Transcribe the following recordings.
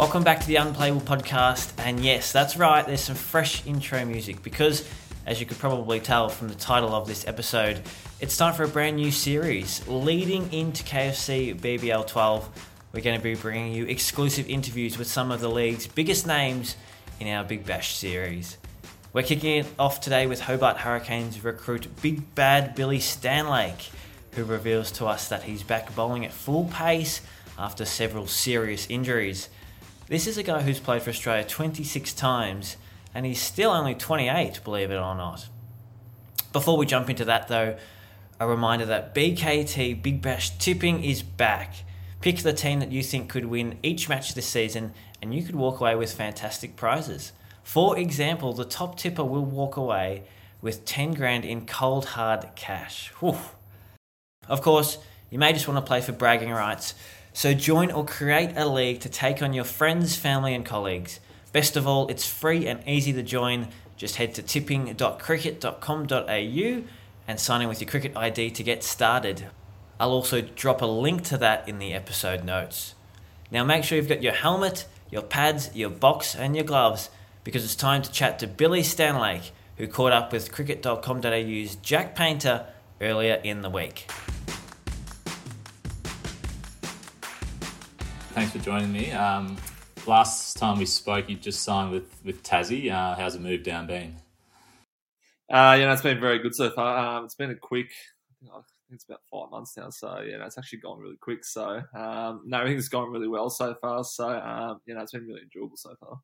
Welcome back to the Unplayable Podcast. And yes, that's right, there's some fresh intro music because, as you could probably tell from the title of this episode, it's time for a brand new series. Leading into KFC BBL 12, we're going to be bringing you exclusive interviews with some of the league's biggest names in our Big Bash series. We're kicking it off today with Hobart Hurricanes recruit Big Bad Billy Stanlake, who reveals to us that he's back bowling at full pace after several serious injuries. This is a guy who's played for Australia 26 times, and he's still only 28, believe it or not. Before we jump into that, though, a reminder that BKT Big Bash tipping is back. Pick the team that you think could win each match this season, and you could walk away with fantastic prizes. For example, the top tipper will walk away with 10 grand in cold hard cash. Whew. Of course, you may just want to play for bragging rights. So join or create a league to take on your friends, family, and colleagues. Best of all, it's free and easy to join. Just head to tipping.cricket.com.au and sign in with your cricket ID to get started. I'll also drop a link to that in the episode notes. Now make sure you've got your helmet, your pads, your box, and your gloves because it's time to chat to Billy Stanlake, who caught up with cricket.com.au's Jack Paynter earlier in the week. Thanks for joining me. Um, last time we spoke, you just signed with with Tassie. Uh, how's the move down been? Uh, yeah, it's been very good so far. Um, it's been a quick, I think it's about five months now. So yeah, it's actually gone really quick. So um, no, everything's gone really well so far. So um, you know, it's been really enjoyable so far.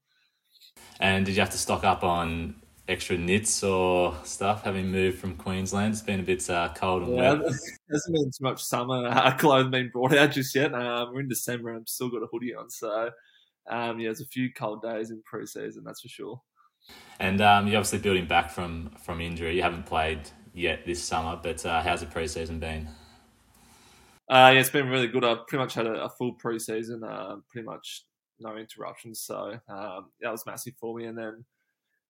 And did you have to stock up on extra knits or stuff having moved from Queensland? It's been a bit uh, cold and yeah, wet. Hasn't been too much summer uh, clothes being brought out just yet. Um, we're in December and I've still got a hoodie on. So um, yeah, there's a few cold days in pre-season, that's for sure. And um, you're obviously building back from from injury. You haven't played yet this summer, but uh, how's the pre-season been? Uh, yeah, it's been really good. I've pretty much had a, a full pre-season, uh, pretty much no interruptions. So um, that was massive for me. And then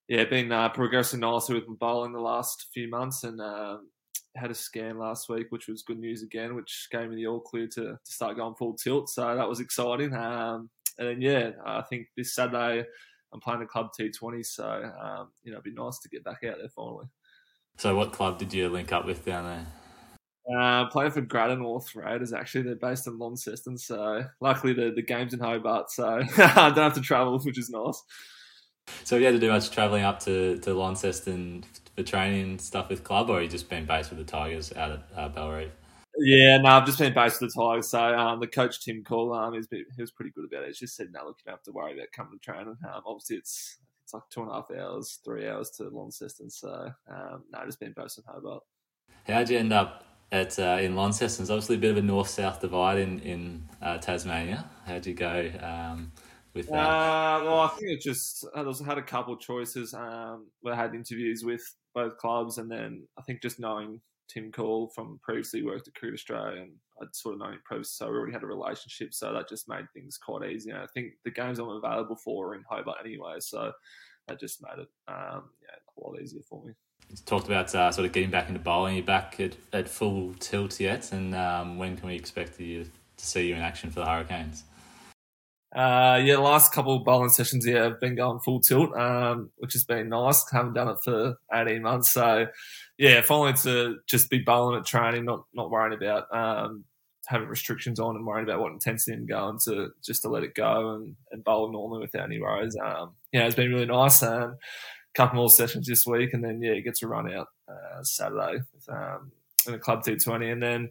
yeah, been uh, progressing nicely with my bowling the last few months, and um, had a scan last week, which was good news again, which gave me the all clear to, to start going full tilt. So that was exciting. Um, and then yeah, I think this Saturday I'm playing a club T20, so um, you know it'd be nice to get back out there finally. So, what club did you link up with down there? Uh, playing for Greater Northern Raiders. Actually, they're based in Launceston, so luckily the the game's in Hobart, so I don't have to travel, which is nice. So, have you had to do much travelling up to, to Launceston for training and stuff with club, or you just been based with the Tigers out at uh, Bellerive? Yeah, no, I've just been based with the Tigers. So um, the coach Tim Coyle, um, he's been, he was pretty good about it. He's just said, "No, look, you don't have to worry about coming to training." Um, obviously, it's it's like two and a half hours, three hours to Launceston. So um, no, just been based in Hobart. How'd you end up at uh, in Launceston? It's obviously a bit of a north south divide in in uh, Tasmania. How'd you go um, with that? Uh, well, I think it just I was had a couple of choices. Um, I had interviews with both clubs, and then I think just knowing Tim Coyle from previously worked at Cricket Australia, and I'd sort of known him previously, so we already had a relationship. So that just made things quite easy. And I think the games I'm available for are in Hobart anyway, so that just made it um, yeah, a lot easier for me. You talked about uh, sort of getting back into bowling. You're back at, at full tilt yet, and um, when can we expect you to see you in action for the Hurricanes? Uh, yeah, last couple of bowling sessions, yeah, I've been going full tilt, um, which has been nice. haven't done it for 18 months. So, yeah, finally to just be bowling at training, not not worrying about um, having restrictions on and worrying about what intensity I'm going to just to let it go and, and bowl normally without any worries. Um, yeah, it's been really nice. Um, couple more sessions this week, and then, yeah, it gets a run out uh, Saturday with, um, in the club T20. And then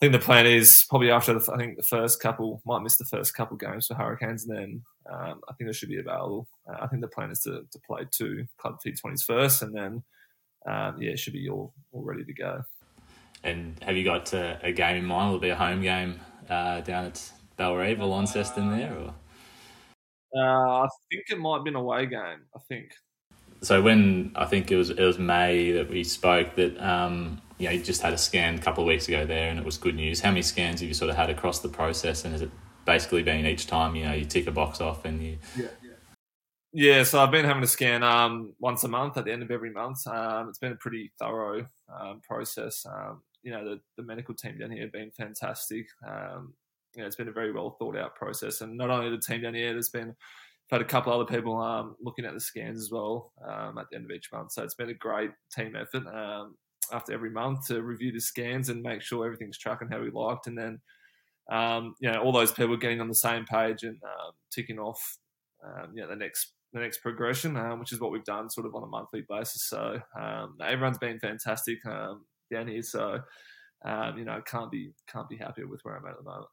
think the plan is probably after the, I think the first couple might miss the first couple games for Hurricanes, and then um, I think they should be available. Uh, I think the plan is to, to play two club T20s first, and then um, yeah, it should be all, all ready to go. And have you got uh, a game in mind? Will it be a home game uh, down at Bellerive or Launceston there? Or? Uh, I think it might be an away game. I think. So when I think it was it was May that we spoke that um, you know you just had a scan a couple of weeks ago there and it was good news. How many scans have you sort of had across the process and has it basically been each time you know you tick a box off and you yeah. Yeah, so I've been having a scan um, once a month at the end of every month. Um, it's been a pretty thorough um, process. Um, you know, the, the medical team down here have been fantastic. Um, you know, it's been a very well thought out process, and not only the team down here, there's been I've had a couple other people um, looking at the scans as well um, at the end of each month. So it's been a great team effort um, after every month to review the scans and make sure everything's tracking how we liked, and then um, you know all those people getting on the same page and um, ticking off um, you know the next the next progression, which is what we've done sort of on a monthly basis. So everyone's been fantastic down here. So you know, can't be can't be happier with where I'm at at the moment.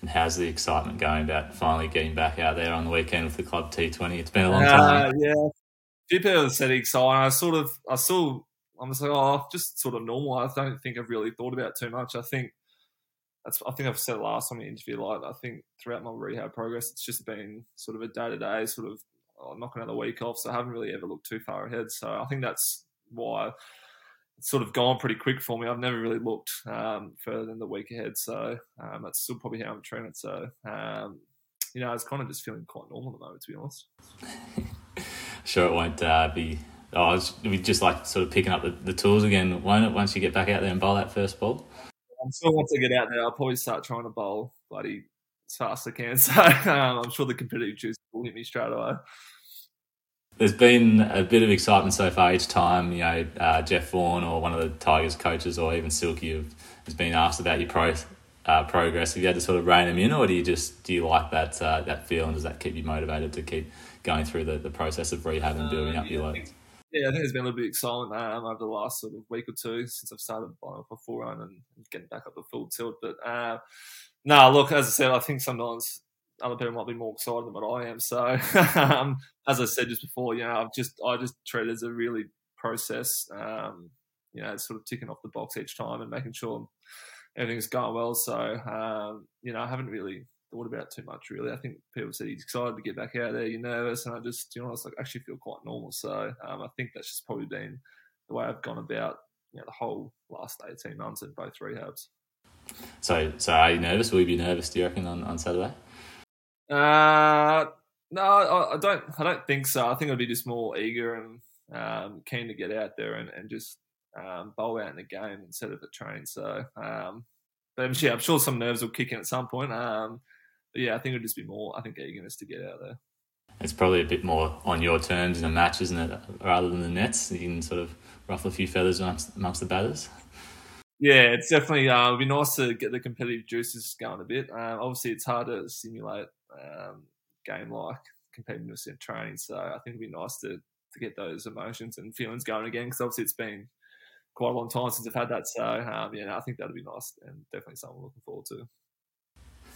And how's the excitement going about finally getting back out there on the weekend with the club T20? It's been a long time. Uh, yeah, a few people said exciting. I sort of, I still, I'm just like, oh, just sort of normal. I don't think I've really thought about too much. I think that's, I think I've said last time in the interview, like I think throughout my rehab progress, it's just been sort of a day to day sort of oh, knocking another week off. So I haven't really ever looked too far ahead. So I think that's why sort of gone pretty quick for me. I've never really looked um, further than the week ahead. So um, that's still probably how I'm training. So, um, you know, I was kind of just feeling quite normal at the moment, to be honest. sure, it won't uh, be. Oh, we just like sort of picking up the, the tools again, won't it? Once you get back out there and bowl that first ball. I'm sure once I get out there, I'll probably start trying to bowl bloody as fast as I can. So um, I'm sure the competitive juice will hit me straight away. There's been a bit of excitement so far each time, you know, uh, Jeff Vaughan or one of the Tigers coaches or even Silky have, has been asked about your pro, uh, progress. Have you had to sort of rein them in or do you just, do you like that uh, that feel and does that keep you motivated to keep going through the, the process of rehab and building up your loads? Yeah, I think there's been a little bit of excitement um, over the last sort of week or two since I've started buying up a full run and getting back up to full tilt. But uh, no, look, as I said, I think sometimes other people might be more excited than what I am. So, um, as I said just before, you know, I've just I just treat it as a really process. Um, you know, sort of ticking off the box each time and making sure everything's going well. So, um, you know, I haven't really thought about it too much really. I think people said he's excited to get back out there. You're nervous, and I just, you know, I was like actually feel quite normal. So, um, I think that's just probably been the way I've gone about you know the whole last 18 months in both rehabs. So, so are you nervous? Will you be nervous? Do you reckon on, on Saturday? Uh, no, I, I, don't. I don't think so. I think I'd be just more eager and um, keen to get out there and, and just um, bowl out in the game instead of the train. So, um, but yeah, I'm sure some nerves will kick in at some point. Um, but yeah, I think it'd just be more. I think eagerness to get out there. It's probably a bit more on your terms in a match, isn't it? Rather than the nets, you can sort of ruffle a few feathers amongst, amongst the batters. Yeah, it's definitely uh, it'd be nice to get the competitive juices going a bit. Um, obviously, it's hard to simulate um, game like competitiveness in training. So I think it'd be nice to to get those emotions and feelings going again because obviously it's been quite a long time since I've had that. So um, yeah, I think that'd be nice and definitely something I'm looking forward to.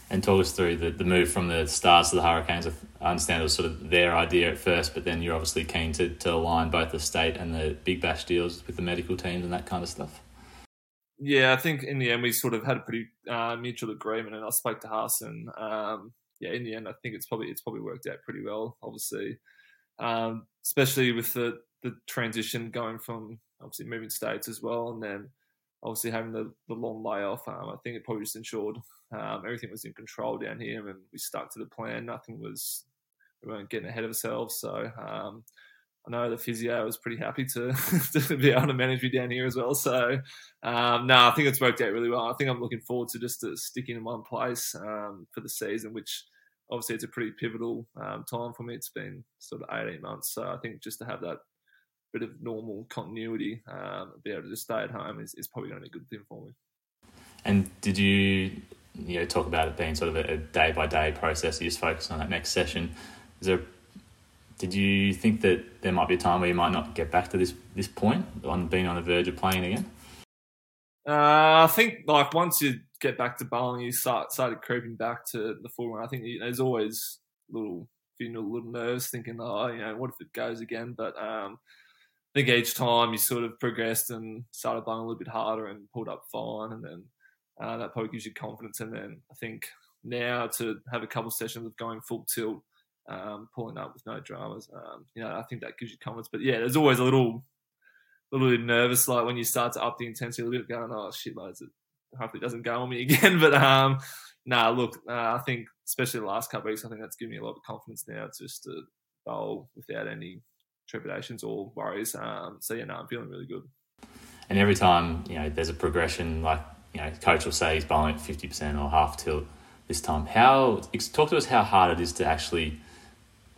And talk us through the, the move from the Stars to the Hurricanes. I understand it was sort of their idea at first, but then you're obviously keen to, to align both the state and the Big Bash deals with the medical teams and that kind of stuff. Yeah, I think in the end we sort of had a pretty uh, mutual agreement, and I spoke to Hassan. Um, yeah, in the end, I think it's probably it's probably worked out pretty well. Obviously, um, especially with the the transition going from obviously moving states as well, and then obviously having the, the long layoff. Um, I think it probably just ensured um, everything was in control down here, and we stuck to the plan. Nothing was we weren't getting ahead of ourselves. So um, I know the physio was pretty happy to, to be able to manage me down here as well. So, um, no, I think it's worked out really well. I think I'm looking forward to just to sticking in one place um, for the season, which obviously it's a pretty pivotal um, time for me. It's been sort of 18 months. So I think just to have that bit of normal continuity, um, be able to just stay at home is, is probably going to be a good thing for me. And did you, you know, talk about it being sort of a day by day process? You just focus on that next session. Is there did you think that there might be a time where you might not get back to this this point on being on the verge of playing again? Uh, I think like once you get back to bowling, you start started creeping back to the full run. I think you know, there's always little few little nerves, thinking, oh, you know, what if it goes again? But um, I think each time you sort of progressed and started bowling a little bit harder and pulled up fine, and then uh, that probably gives you confidence. And then I think now to have a couple of sessions of going full tilt, um, pulling up with no dramas, um, you know, I think that gives you confidence. But yeah, there's always a little, little bit nervous, like when you start to up the intensity a little bit, going, oh shit, loads it hopefully it doesn't go on me again. But um, nah, look, uh, I think especially the last couple of weeks, I think that's given me a lot of confidence now just to bowl without any trepidations or worries. Um, so yeah, no, I'm feeling really good. And every time you know there's a progression, like you know, coach will say he's bowling at fifty percent or half tilt this time. How talk to us how hard it is to actually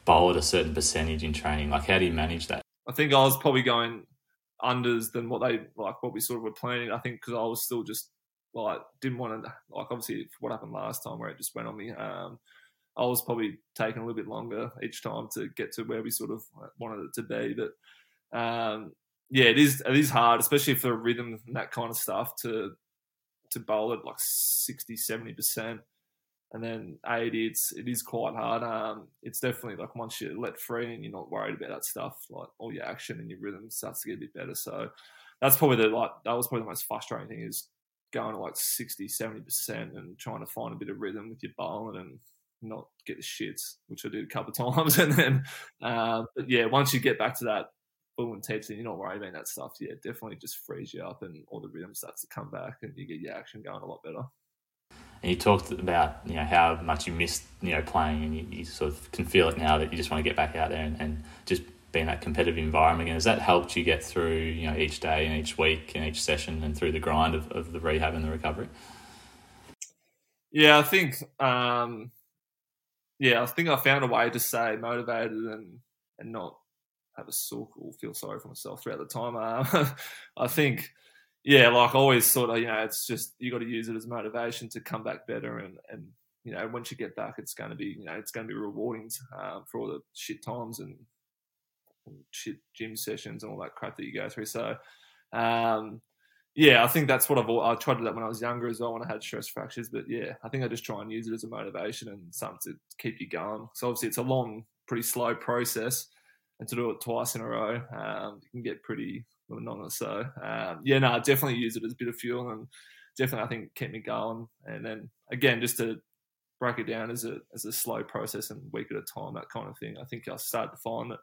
bowl at a certain percentage in training. Like, how do you manage that? I think I was probably going unders than what they like what we sort of were planning. I think because I was still just like didn't want to like obviously what happened last time where it just went on me. Um, I was probably taking a little bit longer each time to get to where we sort of wanted it to be. But um, yeah, it is it is hard, especially for rhythm and that kind of stuff to to bowl at like 60, 70 percent. And then 80, it's it is quite hard. Um, it's definitely like once you let free and you're not worried about that stuff, like all your action and your rhythm starts to get a bit better. So that's probably the like that was probably the most frustrating thing is going to like 60, 70% and trying to find a bit of rhythm with your bowling and not get the shits, which I did a couple of times. And then, uh, but yeah, once you get back to that full intensity, you're not worried about that stuff. Yeah, definitely just frees you up and all the rhythm starts to come back and you get your action going a lot better. And you talked about you know how much you missed you know playing, and you, you sort of can feel it now that you just want to get back out there and, and just be in that competitive environment again. Has that helped you get through, you know, each day and each week and each session and through the grind of, of the rehab and the recovery? Yeah, I think, um, yeah, I think I found a way to stay motivated and and not have a sulk or feel sorry for myself throughout the time. Um, I think, yeah, like always, sort of, you know, it's just you got to use it as motivation to come back better and and you know, once you get back, it's going to be, you know, it's going to be rewarding um, for all the shit times and shit gym sessions and all that crap that you go through. So, um, yeah, I think that's what I've. I tried to do that when I was younger as well when I had stress fractures. But yeah, I think I just try and use it as a motivation and something to keep you going. So obviously it's a long, pretty slow process, and to do it twice in a row, um, it can get pretty monotonous. So um, yeah, no, I definitely use it as a bit of fuel and definitely I think keep me going. And then again, just to break it down as a as a slow process and week at a time, that kind of thing. I think I started to find that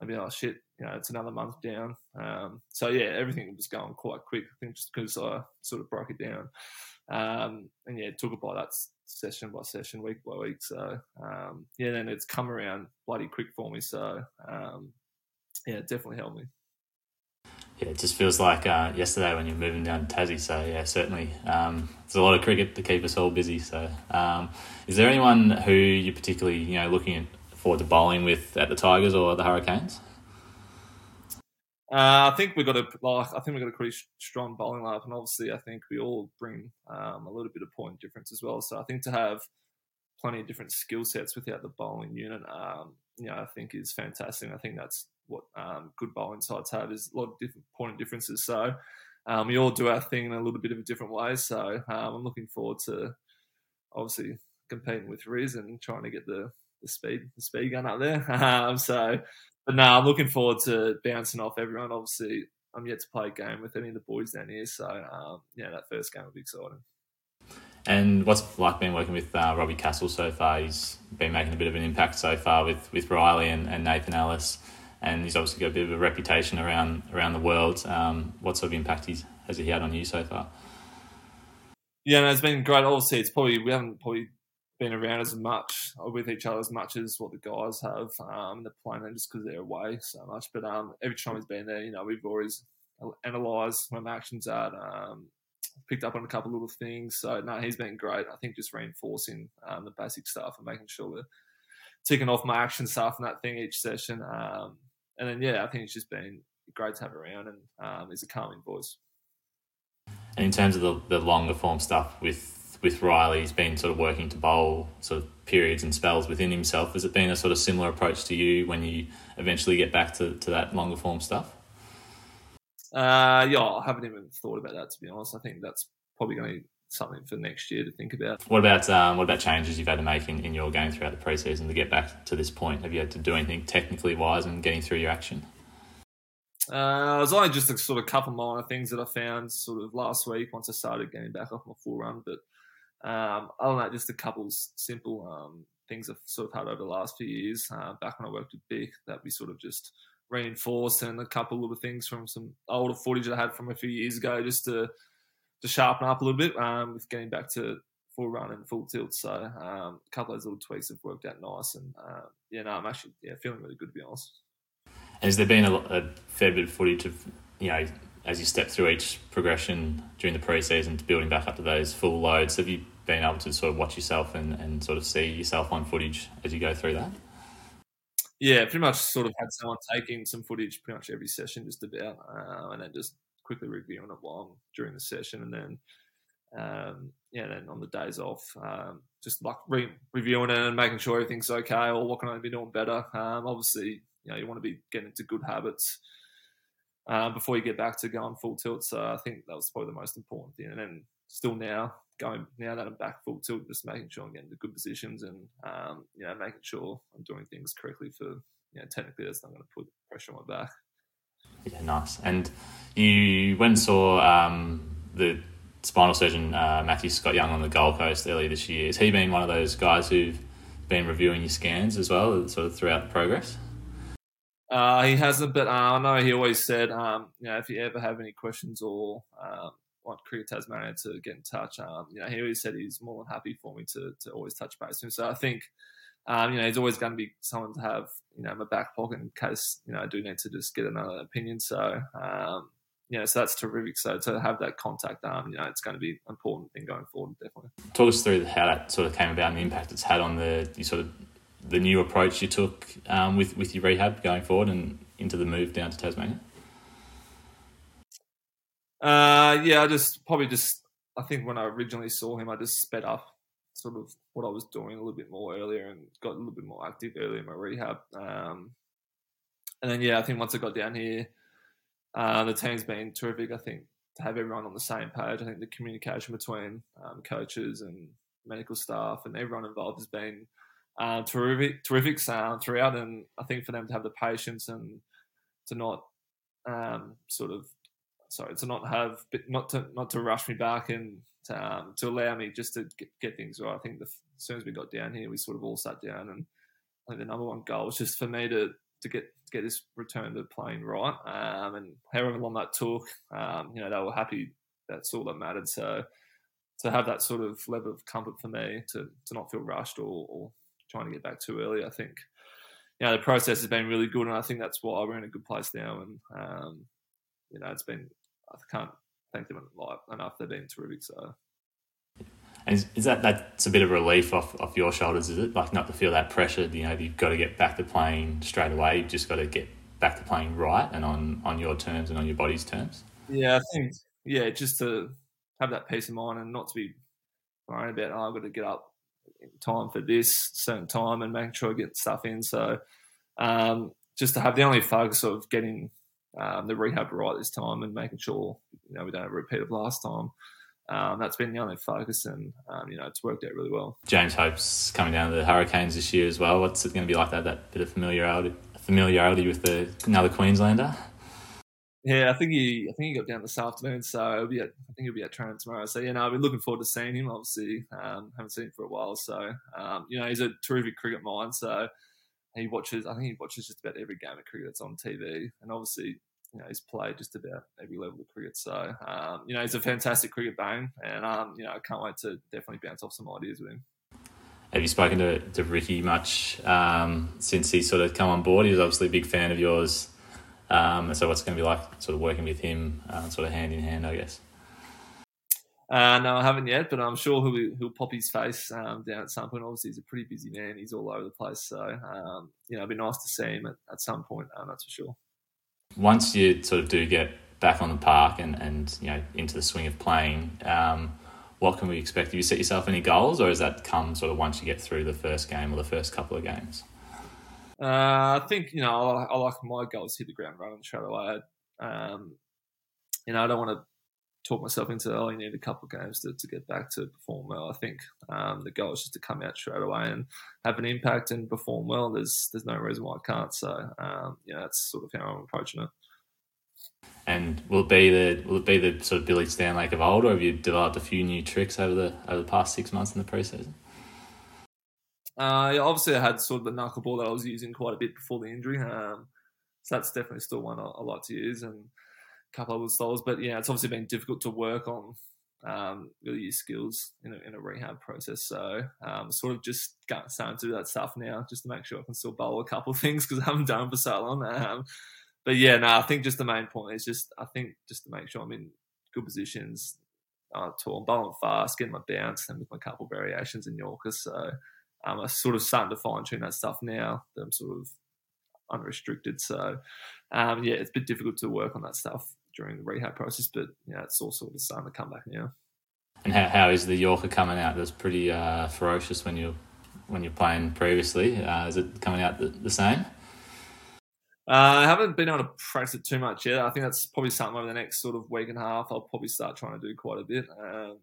I'd be like, shit, you know, it's another month down. Um, so yeah, everything was going quite quick. I think just because I sort of broke it down, um, and yeah, took it by that session by session, week by week. So um, yeah, then it's come around bloody quick for me. So um, yeah, it definitely helped me. Yeah, it just feels like uh, yesterday when you're moving down to Tassie. So yeah, certainly um, there's a lot of cricket to keep us all busy. So um, is there anyone who you're particularly you know looking forward to bowling with at the Tigers or the Hurricanes? Uh, I think we've got a like, I think we've got a pretty strong bowling lineup, and obviously I think we all bring um, a little bit of point difference as well. So I think to have plenty of different skill sets without the bowling unit, um, you know, I think is fantastic. I think that's what um, good bowling sides have is a lot of different point differences. So um, we all do our thing in a little bit of a different way. So um, I'm looking forward to obviously competing with Riz and trying to get the the speed the speed gun up there. Um, so, but no, I'm looking forward to bouncing off everyone. Obviously, I'm yet to play a game with any of the boys down here, so um, yeah, that first game will be exciting. And what's like been working with uh, Robbie Castle so far? He's been making a bit of an impact so far with, with Riley and, and Nathan Ellis, and he's obviously got a bit of a reputation around around the world. Um, what sort of impact he's, has he had on you so far? Yeah, no, it's been great. Obviously, it's probably we haven't probably been around as much with each other as much as what the guys have. Um, they're playing just because they're away so much. But um, every time he's been there, you know, we've always analysed my actions at, um, picked up on a couple of little things. So no, he's been great. I think just reinforcing um, the basic stuff and making sure we're ticking off my action stuff and that thing each session. Um, and then yeah, I think it's just been great to have around, and um, he's a calming voice. And in terms of the, the longer form stuff with with Riley, he's been sort of working to bowl sort of periods and spells within himself. Has it been a sort of similar approach to you when you eventually get back to, to that longer form stuff? Uh, yeah, I haven't even thought about that to be honest. I think that's probably going to be something for next year to think about. What about um, what about changes you've had to make in, in your game throughout the preseason to get back to this point? Have you had to do anything technically wise in getting through your action? Uh, it was only just a sort of couple minor things that I found sort of last week once I started getting back off my full run. But um, other than that, just a couple simple um, things I've sort of had over the last few years. Uh, back when I worked with Bick, that we sort of just reinforced, and a couple of little things from some older footage I had from a few years ago, just to to sharpen up a little bit um, with getting back to full run and full tilt. So um, a couple of those little tweaks have worked out nice, and uh, yeah, no, I'm actually yeah feeling really good to be honest. Has there been a, a, fair bit of footage of, you know, as you step through each progression during the preseason to building back up to those full loads? Have you been able to sort of watch yourself and, and sort of see yourself on footage as you go through that? Yeah, pretty much sort of had someone taking some footage pretty much every session, just about, uh, and then just quickly reviewing it while during the session, and then um, yeah, then on the days off, um, just like re- reviewing it and making sure everything's okay, or what can I be doing better. Um, obviously, you know you want to be getting into good habits uh, before you get back to going full tilt. So I think that was probably the most important thing. And then still now going now that I'm back full tilt, just making sure I'm getting the good positions and um, you know making sure I'm doing things correctly for you know technically that's not going to put pressure on my back. Yeah, nice. And you went and saw um, the spinal surgeon uh, Matthew Scott Young on the Gold Coast earlier this year. Has he been one of those guys who've been reviewing your scans as well, sort of throughout the progress? Uh, he hasn't, but uh, I know he always said, um, you know, if you ever have any questions or um, want Cricket Tasmania to get in touch, um, you know, he always said he's more than happy for me to, to always touch base with him. So I think, um, you know, he's always going to be someone to have, you know, in my back pocket in case, you know, I do need to just get another opinion. So, um, you know, so that's terrific. So to have that contact, um, you know, it's going to be an important thing going forward, definitely. Talk us through how that sort of came about and the impact it's had on the sort of the new approach you took um, with with your rehab going forward and into the move down to Tasmania? Uh, yeah, I just probably just I think when I originally saw him, I just sped up sort of what I was doing a little bit more earlier and got a little bit more active earlier in my rehab. Um, and then yeah, I think once I got down here, uh, the team's been terrific. I think to have everyone on the same page. I think the communication between um, coaches and medical staff and everyone involved has been uh, terrific, terrific sound throughout. And I think for them to have the patience and to not um, sort of sorry to not have not to not to rush me back and to, um, to allow me just to get, get things right. I think the, as soon as we got down here, we sort of all sat down, and I think the number one goal was just for me to to get to get this return to playing right. Um, and however long that took, um, you know, they were happy. That's all that mattered. So to have that sort of level of comfort for me to to not feel rushed or, or trying to get back too early. I think, you know, the process has been really good, and I think that's why we're in a good place now. And um, you know, it's been I can't thank them enough. They've been terrific. So. And is, is, that that's a bit of relief off, off your shoulders? Is it like not to feel that pressure? You know, you've got to get back to playing straight away. You've just got to get back to playing right and on on your terms and on your body's terms. Yeah, I think yeah, just to have that peace of mind and not to be worrying about oh, I've got to get up time for this certain time and making sure I get stuff in. So um, just to have the only focus of getting um, the rehab right this time and making sure you know we don't have a repeat of last time. Um, that's been the only focus, and um, you know it's worked out really well. James Hopes coming down to the Hurricanes this year as well. What's it going to be like that? That bit of familiarity, familiarity with the another Queenslander. Yeah, I think he I think he got down this afternoon, so he'll be at, I think he'll be at training tomorrow. So yeah, no, I've been looking forward to seeing him. Obviously, um, haven't seen him for a while, so um, you know he's a terrific cricket mind. So he watches. I think he watches just about every game of cricket that's on TV, and obviously you know he's played just about every level of cricket. So um, you know he's a fantastic cricket bang, and um, you know I can't wait to definitely bounce off some ideas with him. Have you spoken to, to Ricky much um, since he sort of come on board? He's obviously a big fan of yours um, so what's going to be like sort of working with him, uh, sort of hand in hand, I guess? Uh, no, I haven't yet, but I'm sure he'll, he'll pop his face um, down at some point. Obviously, he's a pretty busy man. He's all over the place. So, um, you know, it'd be nice to see him at, at some point, um, that's for sure. Once you sort of do get back on the park and, and you know, into the swing of playing, um, what can we expect? Have you set yourself any goals, or does that come sort of once you get through the first game or the first couple of games? Uh, I think you know I, I, like my goals hit the ground running straight away. Um, you know I don't want to talk myself into oh, you need a couple of games to, to get back to perform well. I think um, the goal is just to come out straight away and have an impact and perform well. There's there's no reason why I can't. So um, yeah, that's sort of how I'm approaching it. And will it be the will it be the sort of Billy Stanlake of old, or have you developed a few new tricks over the over the past six months in the preseason? Uh, yeah, obviously, I had sort of the knuckleball that I was using quite a bit before the injury. Um, so that's definitely still one I, I like to use, and couple other styles. But yeah, it's obviously been difficult to work on um, really your skills in a, in a rehab process. So um, sort of just starting to do that stuff now, just to make sure I can still bowl a couple things because I haven't done for so long. Um, but yeah, no, I think just the main point is just I think just to make sure I'm in good positions, uh, tall, bowling fast, getting my bounce, and with my couple variations in Yorker. So um, I'm sort of starting to fine tune that stuff now. That I'm sort of unrestricted. So um, yeah, it's a bit difficult to work on that stuff during the rehab process, but yeah, it's all sort of starting to come back now. And how, how is the Yorker coming out? That's pretty uh, ferocious when you're when you're playing previously. Uh, is it coming out the, the same? Uh, I haven't been able to practice it too much yet. I think that's probably something over the next sort of week and a half. I'll probably start trying to do quite a bit. Um,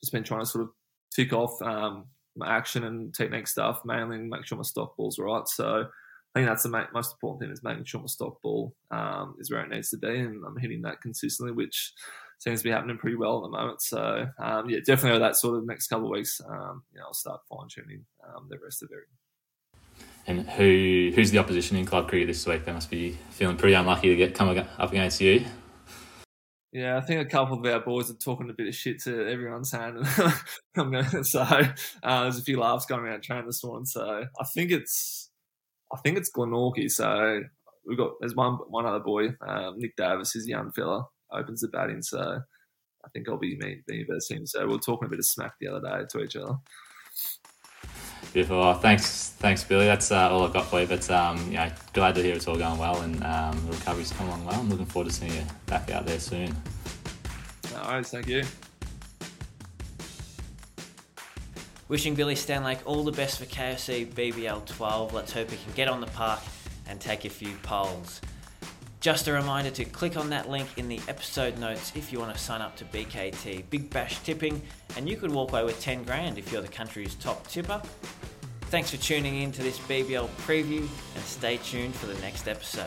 just been trying to sort of tick off um, my action and technique stuff, mainly make sure my stock ball's right. So I think that's the most important thing is making sure my stock ball um, is where it needs to be, and I'm hitting that consistently, which seems to be happening pretty well at the moment. So um, yeah, definitely over that sort of next couple of weeks, um, you know, I'll start fine tuning um, the rest of it. And who who's the opposition in club cricket this week? They must be feeling pretty unlucky to get come up against you. Yeah, I think a couple of our boys are talking a bit of shit to everyone saying I'm gonna so uh, there's a few laughs going around training this morning. So I think it's I think it's Glenorchy. So we've got there's one one other boy, um, Nick Davis, is a young fella, opens the batting. So I think I'll be meeting versus him. So we are talking a bit of smack the other day to each other. Beautiful. Thanks, thanks, Billy. That's uh, all I've got for you. But um, you know, glad to hear it's all going well and um, the recovery's come along well. I'm looking forward to seeing you back out there soon. All right, thank you. Wishing Billy Stanlake all the best for KFC BBL 12. Let's hope he can get on the park and take a few poles. Just a reminder to click on that link in the episode notes if you want to sign up to BKT Big Bash Tipping, and you could walk away with 10 grand if you're the country's top tipper. Thanks for tuning in to this BBL preview, and stay tuned for the next episode.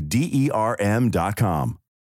D E R M.com.